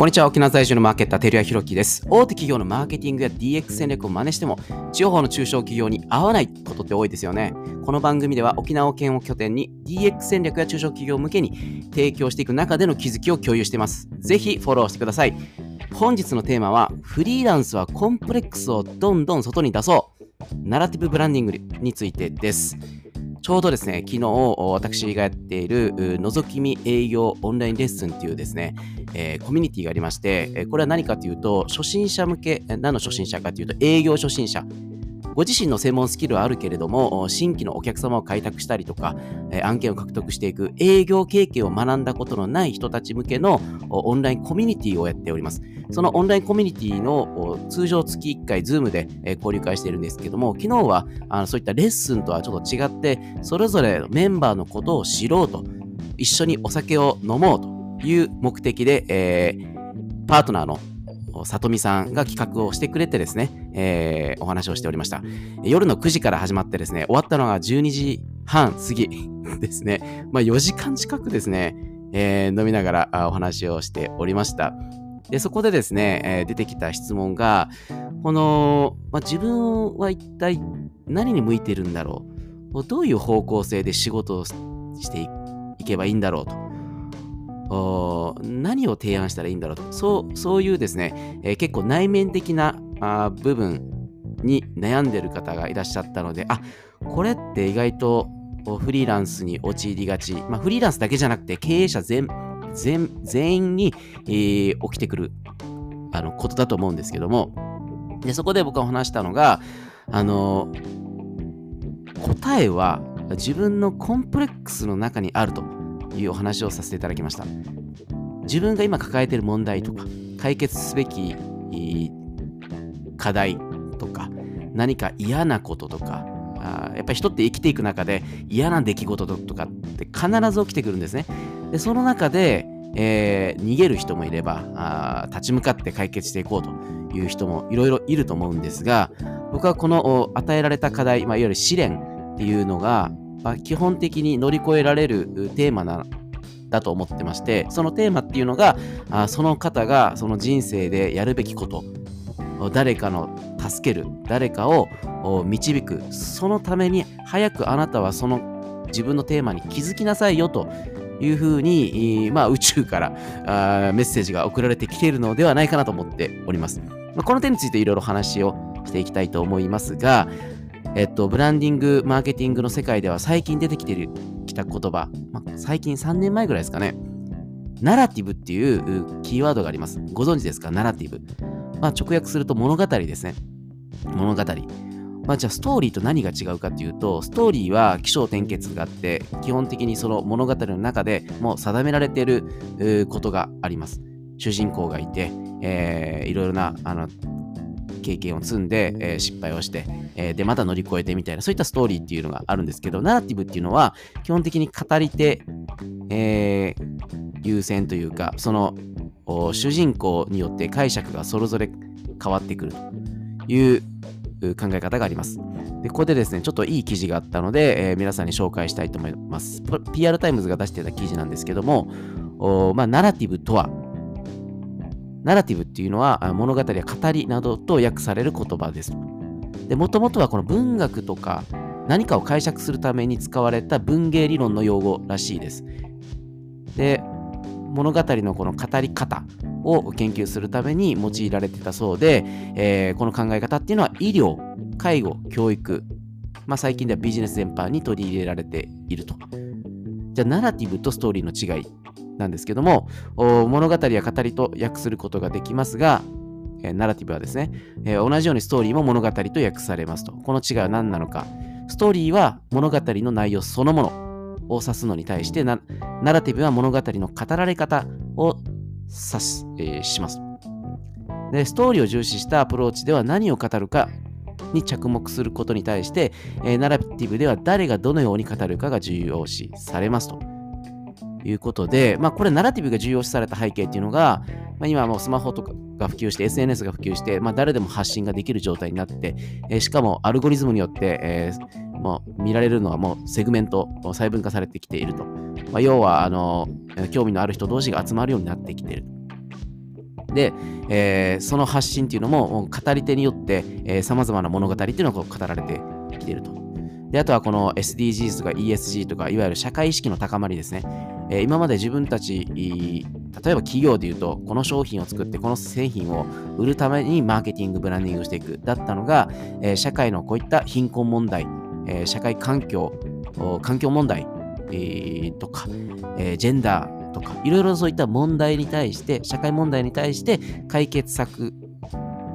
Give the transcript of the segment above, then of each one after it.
こんにちは、沖縄在住のマーケッター、照屋弘樹です。大手企業のマーケティングや DX 戦略を真似しても、地方の中小企業に合わないことって多いですよね。この番組では沖縄県を拠点に DX 戦略や中小企業向けに提供していく中での気づきを共有しています。ぜひフォローしてください。本日のテーマは、フリーランスはコンプレックスをどんどん外に出そう。ナラティブブランディングについてです。ちょうどですね、昨日私がやっている覗き見営業オンラインレッスンっていうですね、えー、コミュニティがありまして、これは何かというと、初心者向け、何の初心者かというと、営業初心者。ご自身の専門スキルはあるけれども、新規のお客様を開拓したりとか、案件を獲得していく営業経験を学んだことのない人たち向けのオンラインコミュニティをやっております。そのオンラインコミュニティの通常月1回、ズームで交流会しているんですけども、昨日はあのそういったレッスンとはちょっと違って、それぞれメンバーのことを知ろうと、一緒にお酒を飲もうという目的で、えー、パートナーのさとみさんが企画をしてくれてですね、えー、お話をしておりました。夜の9時から始まってですね、終わったのが12時半過ぎ ですね。まあ4時間近くですね、えー、飲みながらお話をしておりました。で、そこでですね、えー、出てきた質問が、この、まあ、自分は一体何に向いてるんだろう？どういう方向性で仕事をしていけばいいんだろうと？何を提案したらいいんだろうと。そう、そういうですね、えー、結構内面的なあ部分に悩んでる方がいらっしゃったので、あ、これって意外とフリーランスに陥りがち。まあ、フリーランスだけじゃなくて経営者全員に、えー、起きてくるあのことだと思うんですけども、でそこで僕が話したのが、あの答えは自分のコンプレックスの中にあるというお話をさせていただきました。自分が今抱えている問題とか、解決すべき課題とか、何か嫌なこととか、あやっぱり人って生きていく中で嫌な出来事とかって必ず起きてくるんですね。でその中で、えー、逃げる人もいればあ立ち向かって解決していこうという人もいろいろいると思うんですが僕はこの与えられた課題、まあ、いわゆる試練っていうのが、まあ、基本的に乗り越えられるテーマなだと思ってましてそのテーマっていうのがあその方がその人生でやるべきこと誰かの助ける誰かを導くそのために早くあなたはその自分のテーマに気づきなさいよというふうに、まあ、宇宙からあメッセージが送られてきているのではないかなと思っております。まあ、この点についていろいろ話をしていきたいと思いますが、えっと、ブランディング、マーケティングの世界では最近出てきてきた言葉、まあ、最近3年前ぐらいですかね、ナラティブっていうキーワードがあります。ご存知ですか？ナラティブ。まあ、直訳すると物語ですね。物語。まあ、じゃあストーリーと何が違うかっていうと、ストーリーは起承転結があって、基本的にその物語の中でもう定められていることがあります。主人公がいて、えー、いろいろなあの経験を積んで、えー、失敗をして、えー、で、また乗り越えてみたいな、そういったストーリーっていうのがあるんですけど、ナラティブっていうのは、基本的に語り手、えー、優先というか、その主人公によって解釈がそれぞれ変わってくるという考え方があります。で、ここでですね、ちょっといい記事があったので、えー、皆さんに紹介したいと思います。PR タイムズが出してた記事なんですけども、まあ、ナラティブとは、ナラティブっていうのは物語や語りなどと訳される言葉です。もともとはこの文学とか何かを解釈するために使われた文芸理論の用語らしいです。で、物語のこの語り方を研究するために用いられてたそうで、えー、この考え方っていうのは医療、介護、教育、まあ、最近ではビジネス全般に取り入れられていると。じゃあ、ナラティブとストーリーの違いなんですけども、物語や語りと訳することができますが、え、ナラティブはですね、えー、同じようにストーリーも物語と訳されますと。この違いは何なのか。ストーリーは物語の内容そのもの。を指すのに対してナラティブは物語の語られ方を指す、えー、します。で、ストーリーを重視したアプローチでは何を語るかに着目することに対して、えー、ナラティブでは誰がどのように語るかが重要視されますということで、まあ、これナラティブが重要視された背景っていうのが、まあ、今もうスマホとかが普及して SNS が普及して、まあ、誰でも発信ができる状態になって、えー、しかもアルゴリズムによって、えーもう見られるのはもうセグメント、細分化されてきていると。まあ、要は、あの、興味のある人同士が集まるようになってきている。で、えー、その発信っていうのも語り手によってさまざまな物語っていうのが語られてきていると。であとはこの SDGs とか ESG とかいわゆる社会意識の高まりですね。え、今まで自分たち例えば企業で言うとこの商品を作ってこの製品を売るためにマーケティングブランディングしていく。だったのが、え、社会のこういった貧困問題、え、社会環境環境問題、え、とか、えジェンダーとかいろいろそういった問題に対して社会問題に対して解決策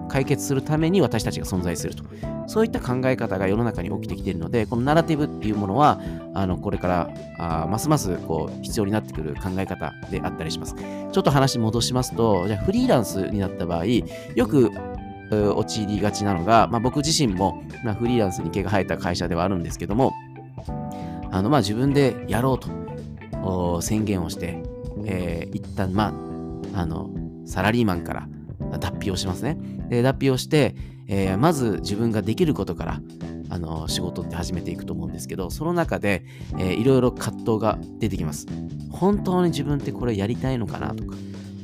解決するために私たちが存在するとそういった考え方が世の中に起きてきているので、このナラティブっていうものは、あのこれからあますますこう必要になってくる考え方であったりします。ちょっと話戻しますと、じゃあフリーランスになった場合、よく陥りがちなのが、まあ、僕自身も、まあ、フリーランスに毛が生えた会社ではあるんですけども、あのまあ自分でやろうと宣言をして、えー、一旦、まあ、あのサラリーマンから脱皮をしますね。で脱皮をして、えー、まず自分ができることからあの仕事って始めていくと思うんですけどその中で、えー、いろいろ葛藤が出てきます。本当に自分ってこれやりたいのかなとか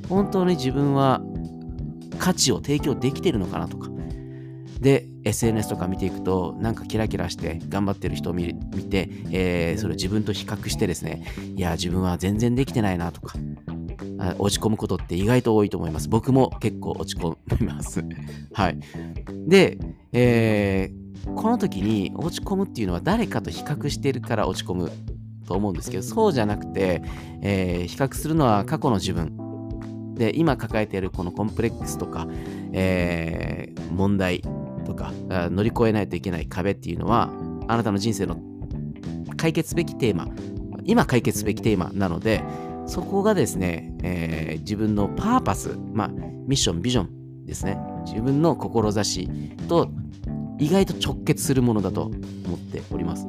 本当に自分は価値を提供できてるのかなとかで SNS とか見ていくとなんかキラキラして頑張ってる人を見て、えー、それを自分と比較してですねいや自分は全然できてないなとか落ち込むことって意外と多いと思います。僕も結構落ち込みます。はい。で、えー、この時に落ち込むっていうのは誰かと比較してるから落ち込むと思うんですけど、そうじゃなくて、えー、比較するのは過去の自分。で、今抱えているこのコンプレックスとか、えー、問題とか、乗り越えないといけない壁っていうのは、あなたの人生の解決すべきテーマ、今解決すべきテーマなので、そこがですね、えー、自分のパーパス、まあ、ミッション、ビジョンですね。自分の志と意外と直結するものだと思っております。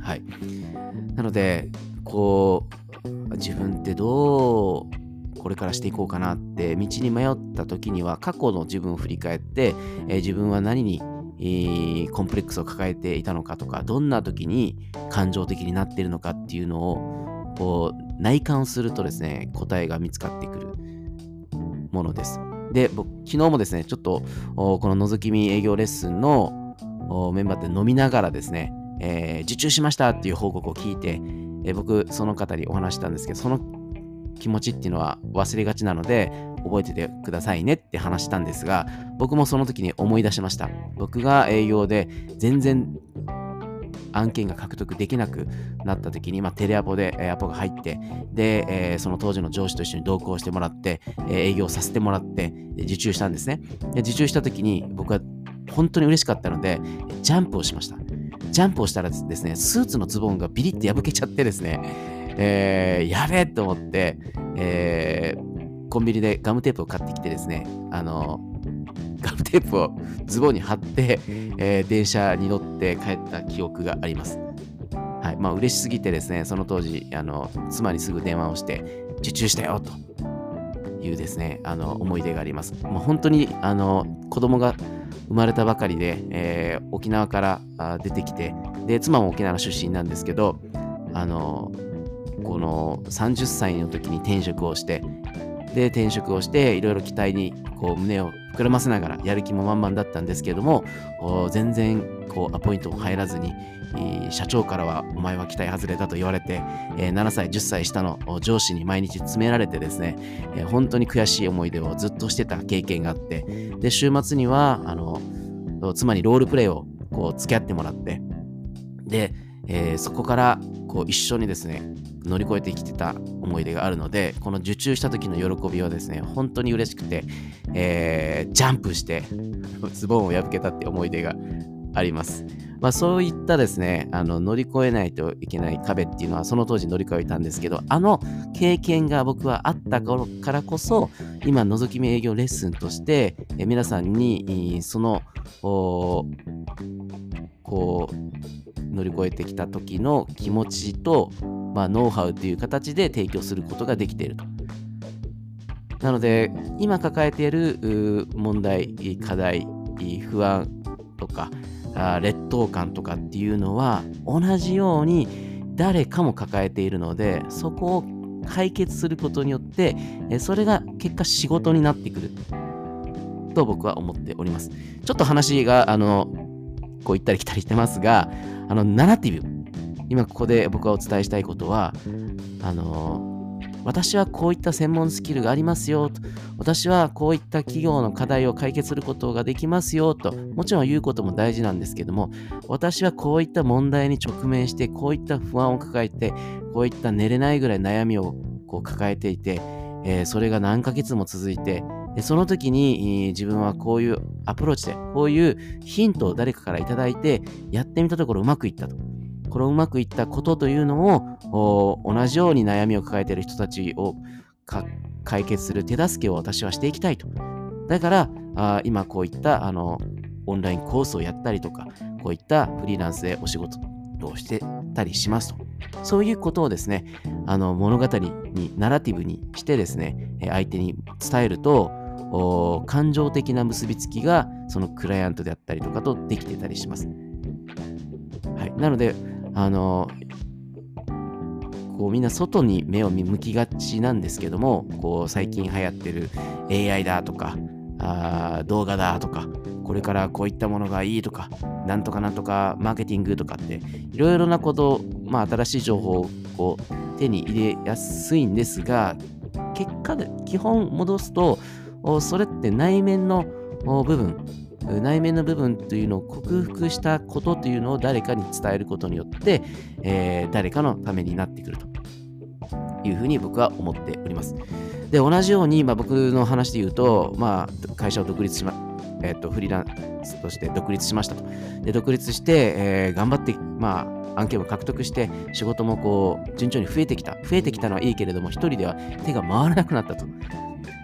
はい。なので、こう、自分ってどうこれからしていこうかなって道に迷った時には過去の自分を振り返って、えー、自分は何に、コンプレックスを抱えていたのかとかどんな時に感情的になっているのかっていうのをこう内観するとですね、答えが見つかってくるものです。で、僕、昨日もですね、ちょっと、この覗き見営業レッスンのメンバーで飲みながらですね、えー、受注しましたっていう報告を聞いて、えー、僕、その方にお話したんですけど、その気持ちっていうのは忘れがちなので、覚えててくださいねって話したんですが、僕もその時に思い出しました。僕が営業で全然案件が獲得できなくなった時に、まあ、テレアポで、えー、アポが入って、で、えー、その当時の上司と一緒に同行してもらって、えー、営業させてもらって、受注したんですね。で受注した時に僕は本当に嬉しかったので、ジャンプをしました。ジャンプをしたらですね、スーツのズボンがビリッて破けちゃってですね、えー、やべえと思って、えー、コンビニでガムテープを買ってきてですね、あのガムテープをズボンに貼って、えー、電車に乗って帰った記憶があります。はい。まあ、嬉しすぎてですね、その当時、あの、妻にすぐ電話をして、受注したよというですね、あの、思い出があります。まあ、本当に、あの、子供が生まれたばかりで、えー、沖縄から出てきて、で、妻も沖縄出身なんですけど、あの、この30歳の時に転職をして、で、転職をして、いろいろ期待にこう胸を膨らませながらやる気も満々だったんですけれども全然こうアポイントも入らずに社長からはお前は期待外れだと言われて7歳10歳下の上司に毎日詰められてですね本当に悔しい思い出をずっとしてた経験があってで週末にはあの妻にロールプレイをこう付き合ってもらってで、えー、そこからこう一緒にですね乗り越えてきてた思い出があるのでこの受注した時の喜びはですね本当に嬉しくて、えー、ジャンプしてズボンを破けたって思い出があります。まあ、そういったですねあの乗り越えないといけない壁っていうのはその当時乗り越えたんですけどあの経験が僕はあった頃からこそ今覗き見営業レッスンとしてえ皆さんにそのこう乗り越えてきた時の気持ちとまあ、ノウハウという形で提供することができていると。なので、今抱えている問題、課題、不安とか、劣等感とかっていうのは同じように誰かも抱えているので、そこを解決することによって、それが結果仕事になってくると僕は思っております。ちょっと話が、あの、こう行ったり来たりしてますが、あの、ナラティブ。今ここで僕がお伝えしたいことは、あの、私はこういった専門スキルがありますよと。私はこういった企業の課題を解決することができますよと。もちろん言うことも大事なんですけども、私はこういった問題に直面して、こういった不安を抱えて、こういった寝れないぐらい悩みをこう抱えていて、えー、それが何ヶ月も続いて、その時に自分はこういうアプローチで、こういうヒントを誰かからいただいて、やってみたところうまくいったと。このうまくいったことというのを、同じように悩みを抱えている人たちを解決する手助けを私はしていきたいと。だから、あ今こういったあのオンラインコースをやったりとか、こういったフリーランスでお仕事をしてたりしますと。そういうことをですね、あの物語に、ナラティブにしてですね、相手に伝えると、感情的な結びつきがそのクライアントであったりとかとできてたりします。はい、なので、あのこうみんな外に目を向きがちなんですけどもこう最近流行ってる AI だとかあ動画だとかこれからこういったものがいいとかなんとかなんとかマーケティングとかっていろいろなことまあ新しい情報をこう手に入れやすいんですが結果で基本戻すとそれって内面の部分内面の部分というのを克服したことというのを誰かに伝えることによって、えー、誰かのためになってくるというふうに僕は思っております。で、同じように、まあ、僕の話で言うと、まあ、会社を独立しま、えっ、ー、と、フリーランスとして独立しましたと。で、独立して、えー、頑張って、まあ、案件を獲得して、仕事もこう、順調に増えてきた。増えてきたのはいいけれども、一人では手が回らなくなったと。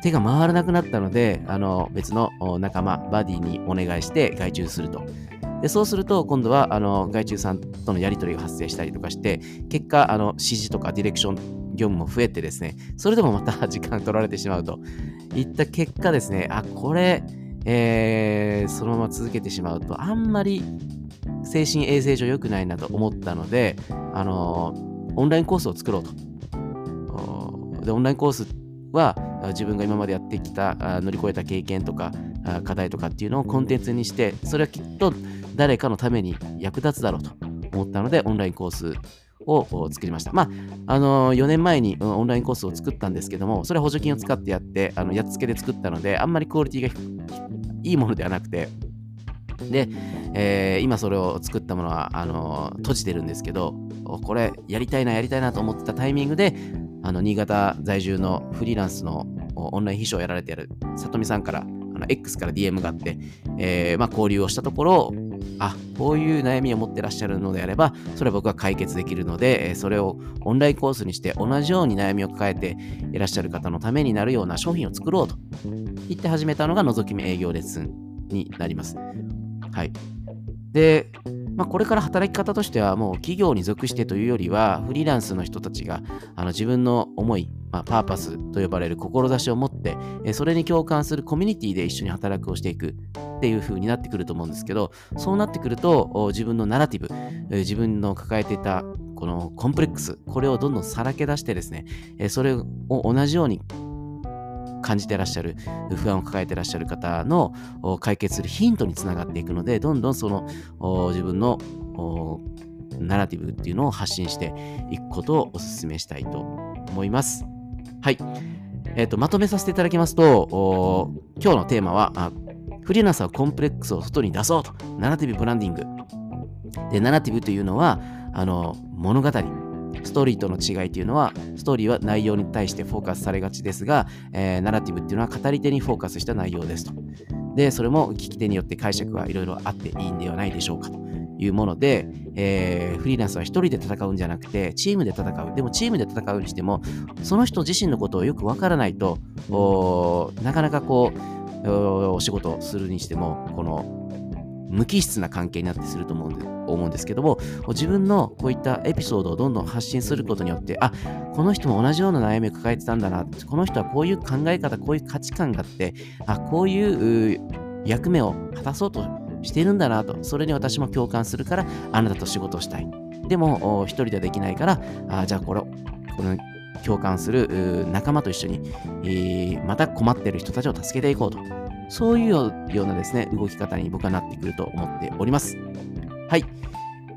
手が回らなくなったので、あの別の仲間、バディにお願いして外注すると。でそうすると、今度はあの外注さんとのやり取りが発生したりとかして、結果、あの指示とかディレクション業務も増えてですね、それでもまた 時間取られてしまうといった結果ですね、あ、これ、えー、そのまま続けてしまうと、あんまり精神衛生上良くないなと思ったので、あのオンラインコースを作ろうと。で、オンラインコースは自分が今までやってきた乗り越えた経験とか課題とかっていうのをコンテンツにしてそれはきっと誰かのために役立つだろうと思ったのでオンラインコースを作りました。まあ、あの4年前にオンラインコースを作ったんですけども、それは補助金を使ってやって、あのやっつけで作ったので、あんまりクオリティがいいものではなくて、で、えー、今それを作ったものはあの閉じてるんですけど、これやりたいな、やりたいなと思ってたタイミングで、あの新潟在住のフリーランスのオンライン秘書をやられている里見さんからあの X から DM があって、えー、まあ、交流をしたところあこういう悩みを持ってらっしゃるのであればそれは僕は解決できるのでそれをオンラインコースにして同じように悩みを抱えていらっしゃる方のためになるような商品を作ろうと言って始めたのが覗き見営業レッスンになります。はい。で、まあ、これから働き方としてはもう企業に属してというよりはフリーランスの人たちがあの自分の思い、まあ、パーパスと呼ばれる志を持ってそれに共感するコミュニティで一緒に働くをしていくっていう風になってくると思うんですけどそうなってくると自分のナラティブ自分の抱えていたこのコンプレックスこれをどんどんさらけ出してですねそれを同じように感じてらっしゃる、不安を抱えてらっしゃる方の解決するヒントにつながっていくので、どんどんその自分のナラティブっていうのを発信していくことをお勧めしたいと思います。はい。えっ、ー、と、まとめさせていただきますと、今日のテーマは、フリーランスはコンプレックスを外に出そうと。ナラティブブランディング。で、ナラティブというのは、あの、物語、ストーリーとの違いっていうのは、ストーリーは内容に対してフォーカスされがちですが、えー、ナラティブっていうのは語り手にフォーカスした内容ですと。で、それも聞き手によって解釈はいろいろあっていいんではないでしょうかというもので、えー、フリーランスは一人で戦うんじゃなくて、チームで戦う。でもチームで戦うにしても、その人自身のことをよくわからないと、なかなかこう、お仕事するにしても、この無機質な関係になってすると思うんで思うんですけども自分のこういったエピソードをどんどん発信することによってあこの人も同じような悩みを抱えてたんだなこの人はこういう考え方こういう価値観があってあこういう役目を果たそうとしてるんだなとそれに私も共感するからあなたと仕事をしたいでも一人ではできないからあじゃあこれこの共感する仲間と一緒に、えー、また困ってる人たちを助けていこうと。そういうようなですね、動き方に僕はなってくると思っております。はい。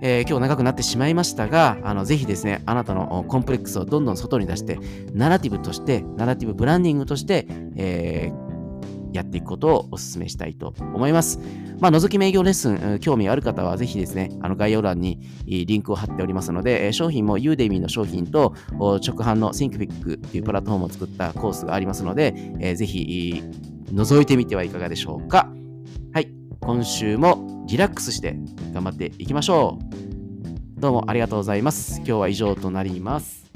えー、今日長くなってしまいましたが、あのぜひですね、あなたのコンプレックスをどんどん外に出して、ナラティブとして、ナラティブブランディングとして、えー、やっていくことをお勧めしたいと思います。まあ、覗き名業レッスン、興味ある方はぜひですね、あの概要欄にリンクを貼っておりますので、商品も Udemy の商品と直販の ThinkPic というプラットフォームを作ったコースがありますので、えー、ぜひ覗いてみてはいかがでしょうか。はい、今週もリラックスして頑張っていきましょう。どうもありがとうございます。今日は以上となります。